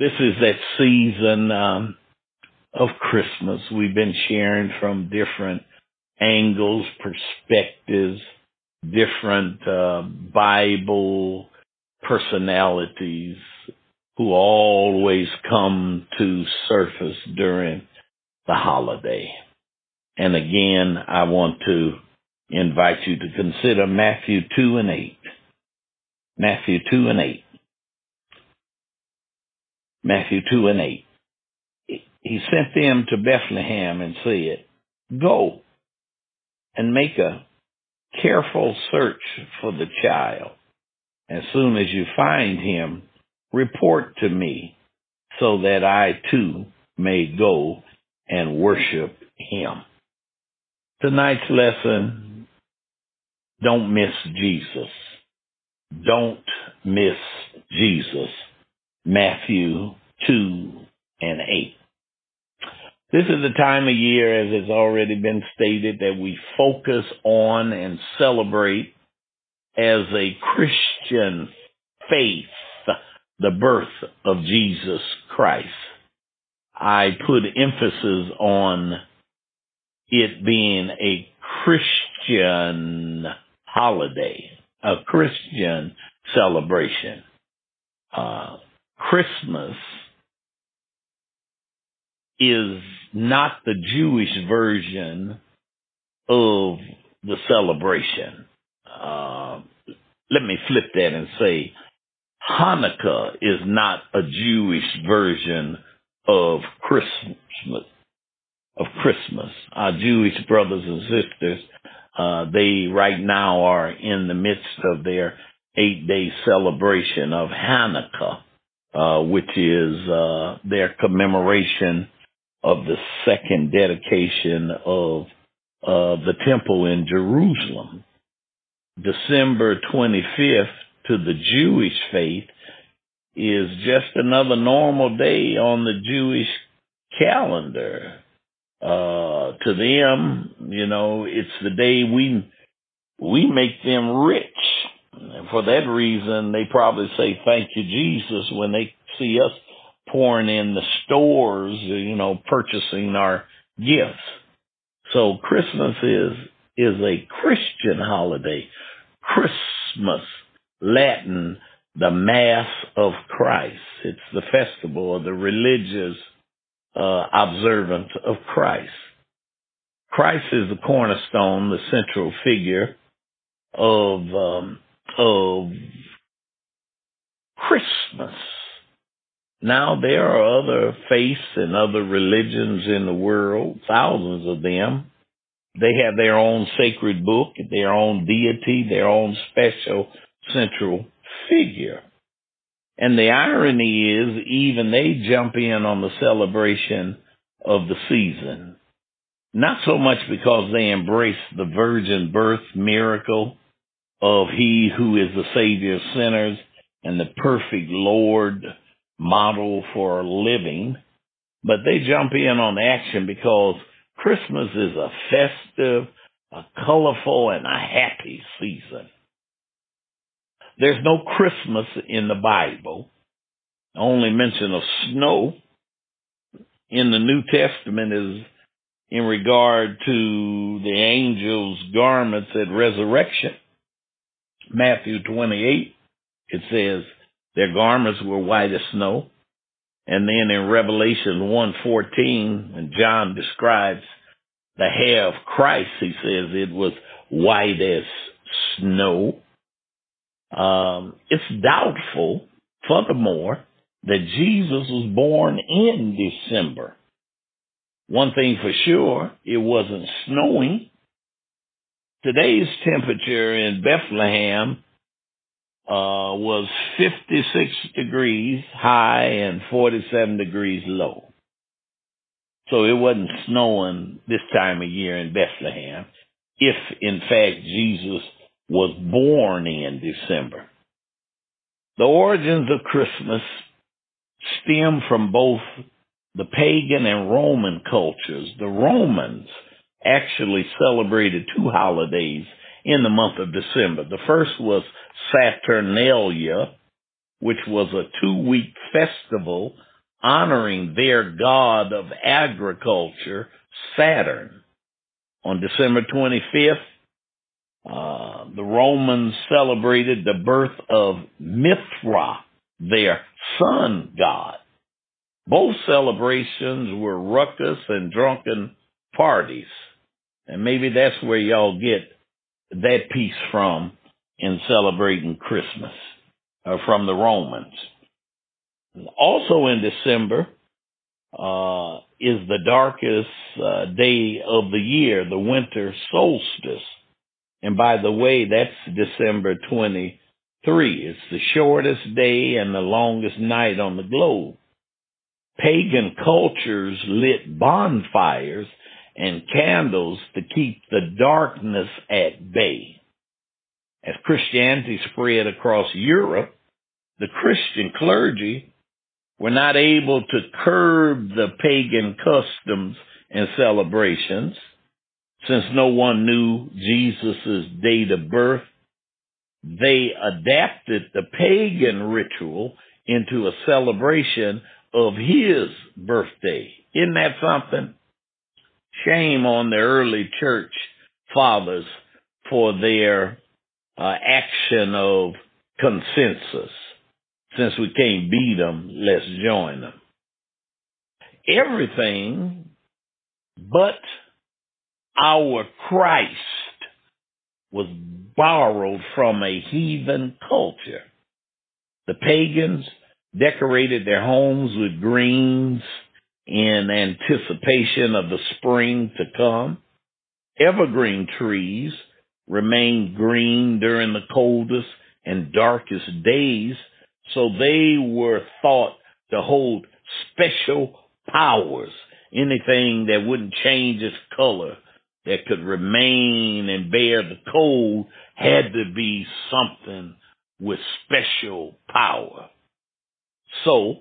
This is that season um, of Christmas. We've been sharing from different angles, perspectives, different uh, Bible personalities who always come to surface during the holiday. And again, I want to invite you to consider Matthew 2 and 8. Matthew 2 and 8. Matthew 2 and 8. He sent them to Bethlehem and said, Go and make a careful search for the child. As soon as you find him, report to me so that I too may go and worship him. Tonight's lesson, don't miss Jesus. Don't miss Jesus. Matthew 2 and 8. This is the time of year, as has already been stated, that we focus on and celebrate as a Christian faith the birth of Jesus Christ. I put emphasis on it being a Christian holiday, a Christian celebration. Uh, Christmas is not the Jewish version of the celebration. Uh, let me flip that and say Hanukkah is not a Jewish version of Christmas. Of Christmas, our Jewish brothers and sisters, uh, they right now are in the midst of their eight-day celebration of Hanukkah, uh, which is uh, their commemoration of the second dedication of uh, the temple in Jerusalem. December 25th to the Jewish faith is just another normal day on the Jewish calendar. Uh, to them, you know, it's the day we we make them rich. And for that reason, they probably say thank you, Jesus, when they see us pouring in the stores, you know, purchasing our gifts. So Christmas is is a Christian holiday. Christmas Latin, the Mass of Christ. It's the festival of the religious uh, observance of Christ. Christ is the cornerstone, the central figure of um, of Christmas. Now there are other faiths and other religions in the world, thousands of them. They have their own sacred book, their own deity, their own special central figure. And the irony is, even they jump in on the celebration of the season. Not so much because they embrace the virgin birth miracle of he who is the savior of sinners and the perfect Lord model for living, but they jump in on action because Christmas is a festive, a colorful, and a happy season. There's no Christmas in the Bible. Only mention of snow in the New Testament is in regard to the angels' garments at resurrection. Matthew 28, it says their garments were white as snow. And then in Revelation 1:14, when John describes the hair of Christ, he says it was white as snow. Um, it's doubtful, furthermore, that Jesus was born in December. One thing for sure, it wasn't snowing. Today's temperature in Bethlehem uh, was 56 degrees high and 47 degrees low. So it wasn't snowing this time of year in Bethlehem, if in fact Jesus was born in December. The origins of Christmas stem from both the pagan and Roman cultures. The Romans actually celebrated two holidays in the month of December. The first was Saturnalia, which was a two week festival honoring their god of agriculture, Saturn. On December 25th, uh, the Romans celebrated the birth of Mithra, their sun god. Both celebrations were ruckus and drunken parties. And maybe that's where y'all get that piece from in celebrating Christmas, uh, from the Romans. Also in December uh, is the darkest uh, day of the year, the winter solstice. And by the way, that's December 23. It's the shortest day and the longest night on the globe. Pagan cultures lit bonfires and candles to keep the darkness at bay. As Christianity spread across Europe, the Christian clergy were not able to curb the pagan customs and celebrations since no one knew Jesus' date of birth. They adapted the pagan ritual into a celebration of his birthday. Isn't that something? Shame on the early church fathers for their uh, action of consensus. Since we can't beat them, let's join them. Everything but our Christ was borrowed from a heathen culture. The pagans decorated their homes with greens in anticipation of the spring to come. Evergreen trees remained green during the coldest and darkest days, so they were thought to hold special powers. Anything that wouldn't change its color, that could remain and bear the cold, had to be something with special power. So,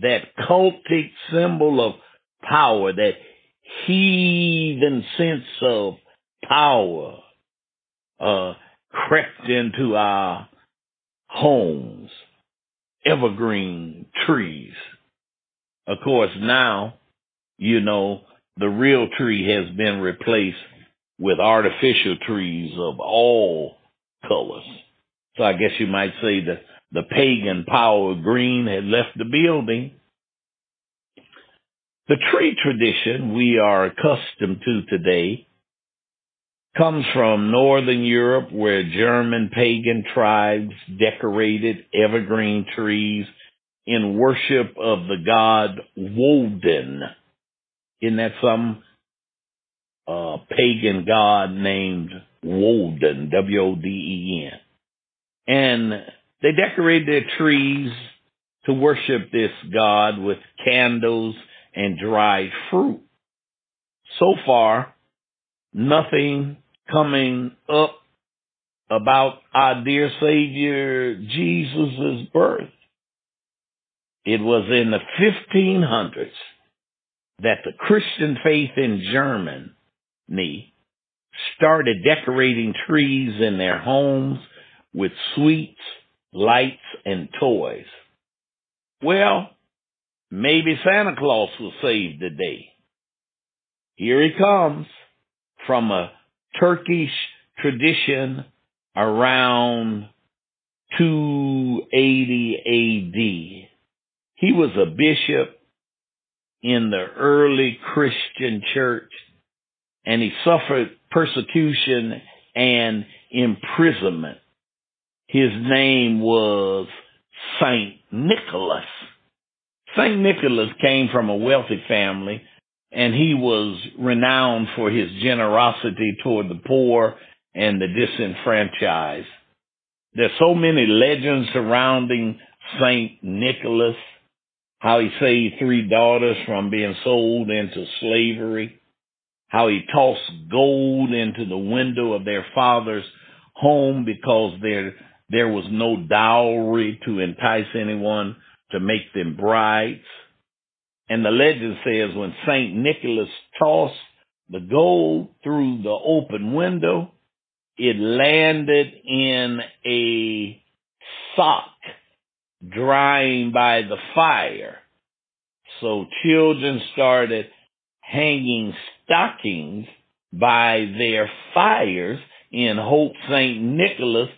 that cultic symbol of power, that heathen sense of power, uh, crept into our homes, evergreen trees. Of course, now, you know, the real tree has been replaced with artificial trees of all colors. So I guess you might say that the pagan power of green had left the building. The tree tradition we are accustomed to today comes from Northern Europe where German pagan tribes decorated evergreen trees in worship of the god Woden. Isn't that some uh, pagan god named Woden, W-O-D-E-N? And they decorated their trees to worship this God with candles and dried fruit. So far, nothing coming up about our dear Savior Jesus' birth. It was in the 1500s that the Christian faith in Germany started decorating trees in their homes with sweets lights, and toys. Well, maybe Santa Claus will save the day. Here he comes from a Turkish tradition around 280 AD. He was a bishop in the early Christian church and he suffered persecution and imprisonment his name was Saint Nicholas. Saint Nicholas came from a wealthy family and he was renowned for his generosity toward the poor and the disenfranchised. There's so many legends surrounding Saint Nicholas, how he saved three daughters from being sold into slavery, how he tossed gold into the window of their father's home because their there was no dowry to entice anyone to make them brides. And the legend says when St. Nicholas tossed the gold through the open window, it landed in a sock drying by the fire. So children started hanging stockings by their fires in hope St. Nicholas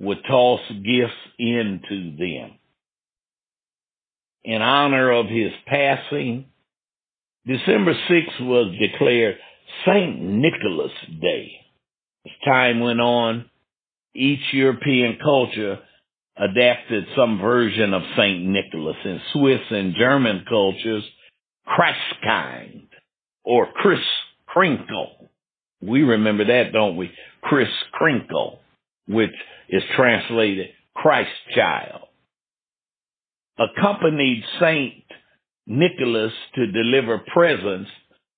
would toss gifts into them. In honor of his passing, December 6th was declared St. Nicholas Day. As time went on, each European culture adapted some version of St. Nicholas. In Swiss and German cultures, Christkind or Kris Kringle. We remember that, don't we? Kris Kringle, which is translated Christ child. Accompanied Saint Nicholas to deliver presents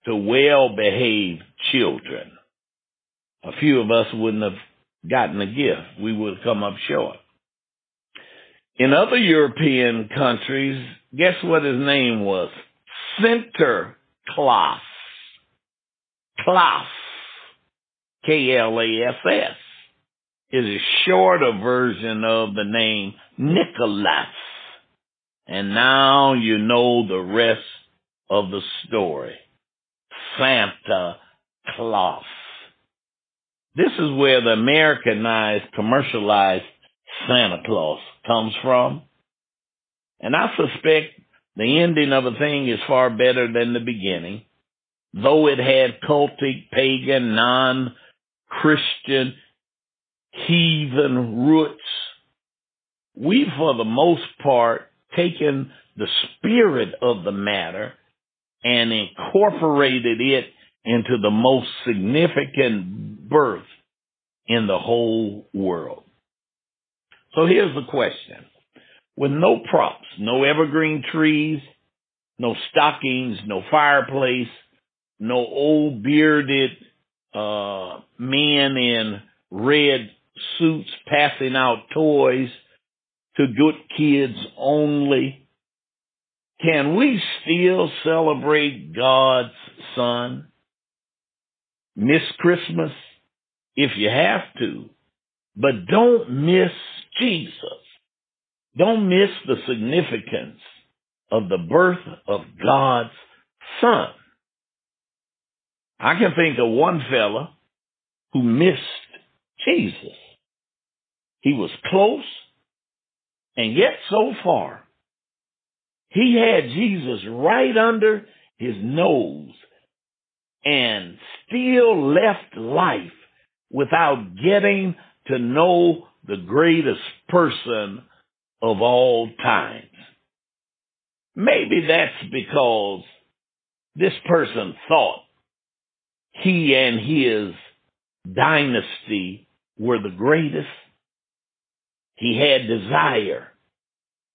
to well-behaved children. A few of us wouldn't have gotten a gift. We would have come up short. In other European countries, guess what his name was? Sinterklaas. Klaas. K-L-A-S-S is a shorter version of the name Nicholas. And now you know the rest of the story. Santa Claus. This is where the Americanized, commercialized Santa Claus comes from. And I suspect the ending of a thing is far better than the beginning. Though it had cultic, pagan, non-Christian, heathen roots, we for the most part taken the spirit of the matter and incorporated it into the most significant birth in the whole world. So here's the question. With no props, no evergreen trees, no stockings, no fireplace, no old bearded uh, men in red suits passing out toys to good kids only. Can we still celebrate God's Son? Miss Christmas if you have to, but don't miss Jesus. Don't miss the significance of the birth of God's Son. I can think of one fella who missed Jesus. He was close and yet so far. He had Jesus right under his nose and still left life without getting to know the greatest person of all times. Maybe that's because this person thought he and his dynasty were the greatest. He had desire,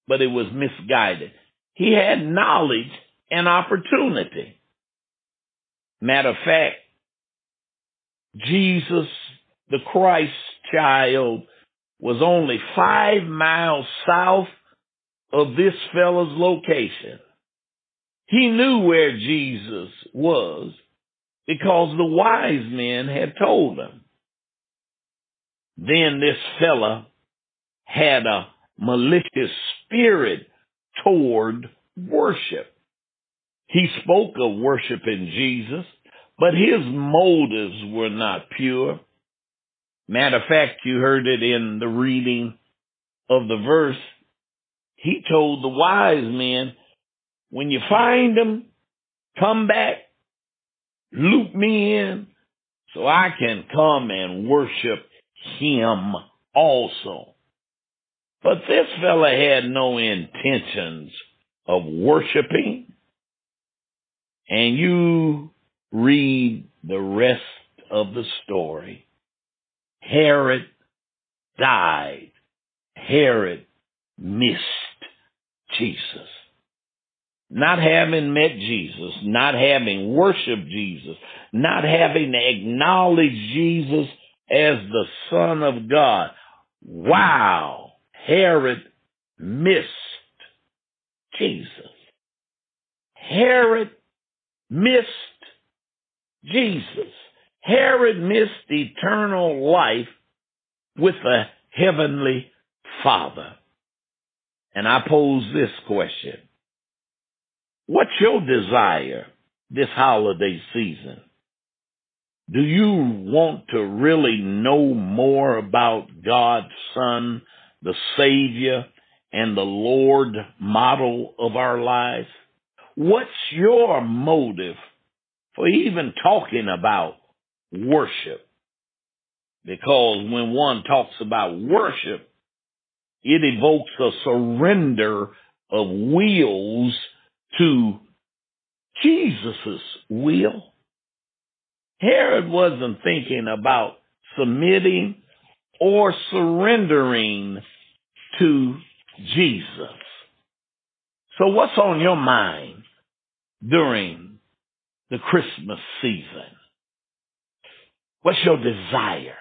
but it was misguided. He had knowledge and opportunity. Matter of fact, Jesus, the Christ child, was only five miles south of this fellow's location. He knew where Jesus was because the wise men had told him. Then this fella had a malicious spirit toward worship. He spoke of worshiping Jesus, but his motives were not pure. Matter of fact, you heard it in the reading of the verse. He told the wise men, when you find them, come back, loop me in, so I can come and worship him also. But this fella had no intentions of worshiping. And you read the rest of the story. Herod died. Herod missed Jesus. Not having met Jesus, not having worshiped Jesus, not having acknowledged Jesus as the Son of God. Wow. Herod missed Jesus. Herod missed Jesus. Herod missed eternal life with the heavenly Father. And I pose this question. What's your desire this holiday season? Do you want to really know more about God's Son, the Savior, and the Lord model of our lives? What's your motive for even talking about worship? Because when one talks about worship, it evokes a surrender of wills to Jesus' will. Herod wasn't thinking about submitting or surrendering to Jesus. So what's on your mind during the Christmas season? What's your desire?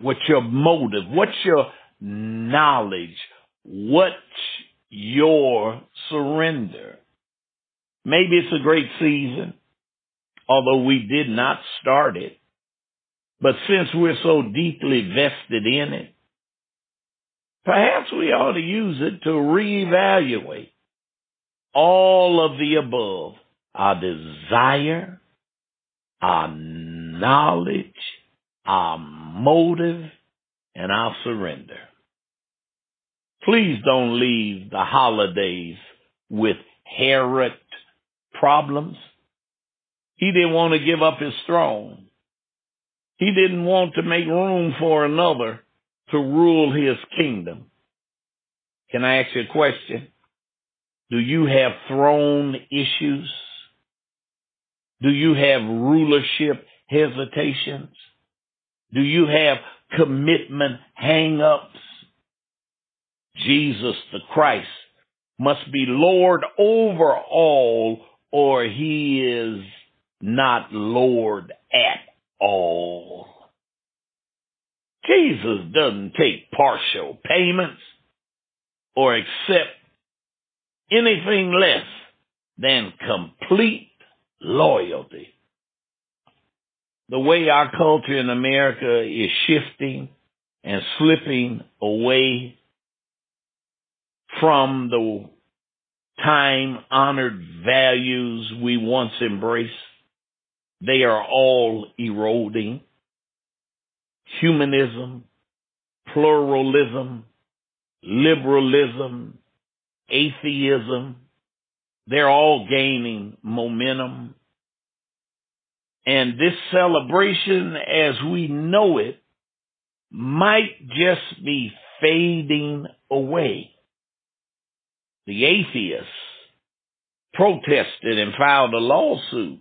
What's your motive? What's your knowledge? What's your surrender? Maybe it's a great season, although we did not start it. But since we're so deeply vested in it, perhaps we ought to use it to reevaluate all of the above our desire, our knowledge, our motive, and our surrender. Please don't leave the holidays with Herod problems. He didn't want to give up his throne. He didn't want to make room for another to rule his kingdom. Can I ask you a question? Do you have throne issues? Do you have rulership hesitations? Do you have commitment hang-ups? Jesus the Christ must be Lord over all or he is not Lord at all. Jesus doesn't take partial payments or accept anything less than complete loyalty. The way our culture in America is shifting and slipping away from the time honored values we once embraced, they are all eroding. Humanism, pluralism, liberalism, atheism, they're all gaining momentum. And this celebration as we know it might just be fading away the atheists protested and filed a lawsuit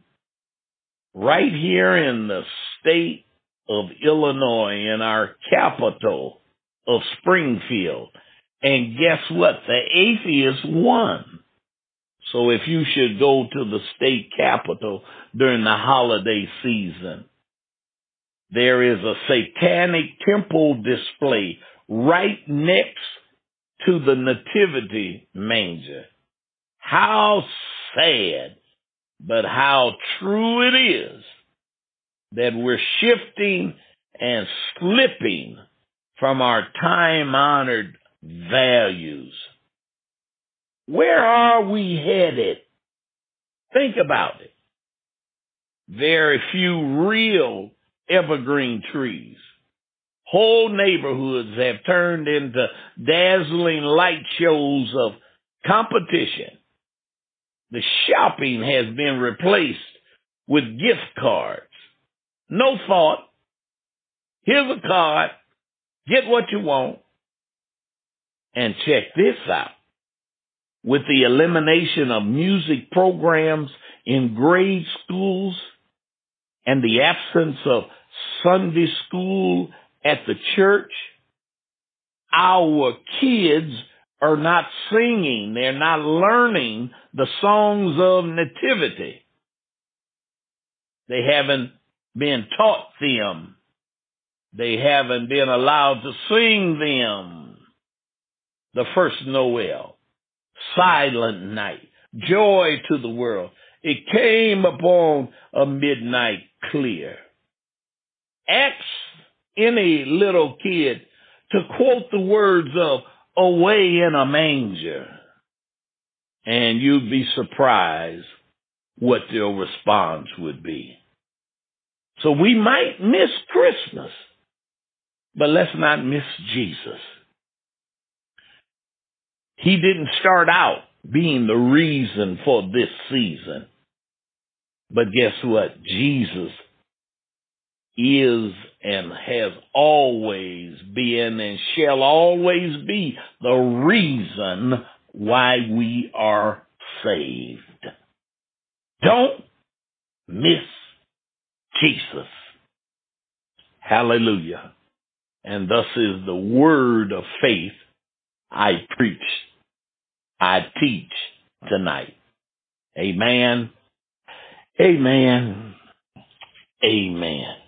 right here in the state of Illinois in our capital of Springfield. And guess what? The atheists won. So if you should go to the state capitol during the holiday season, there is a satanic temple display right next to the nativity manger. How sad, but how true it is that we're shifting and slipping from our time honored values. Where are we headed? Think about it. Very few real evergreen trees Whole neighborhoods have turned into dazzling light shows of competition. The shopping has been replaced with gift cards. No thought. Here's a card. Get what you want. And check this out. With the elimination of music programs in grade schools and the absence of Sunday school at the church, our kids are not singing. They're not learning the songs of nativity. They haven't been taught them. They haven't been allowed to sing them. The first Noel, silent night, joy to the world. It came upon a midnight clear. Ask any little kid to quote the words of away in a manger. and you'd be surprised what their response would be. So we might miss Christmas, but let's not miss Jesus. He didn't start out being the reason for this season. But guess what? Jesus is and has always been and shall always be the reason why we are saved. Don't miss Jesus. Hallelujah. And thus is the word of faith I preach, I teach tonight. Amen. Amen. Amen.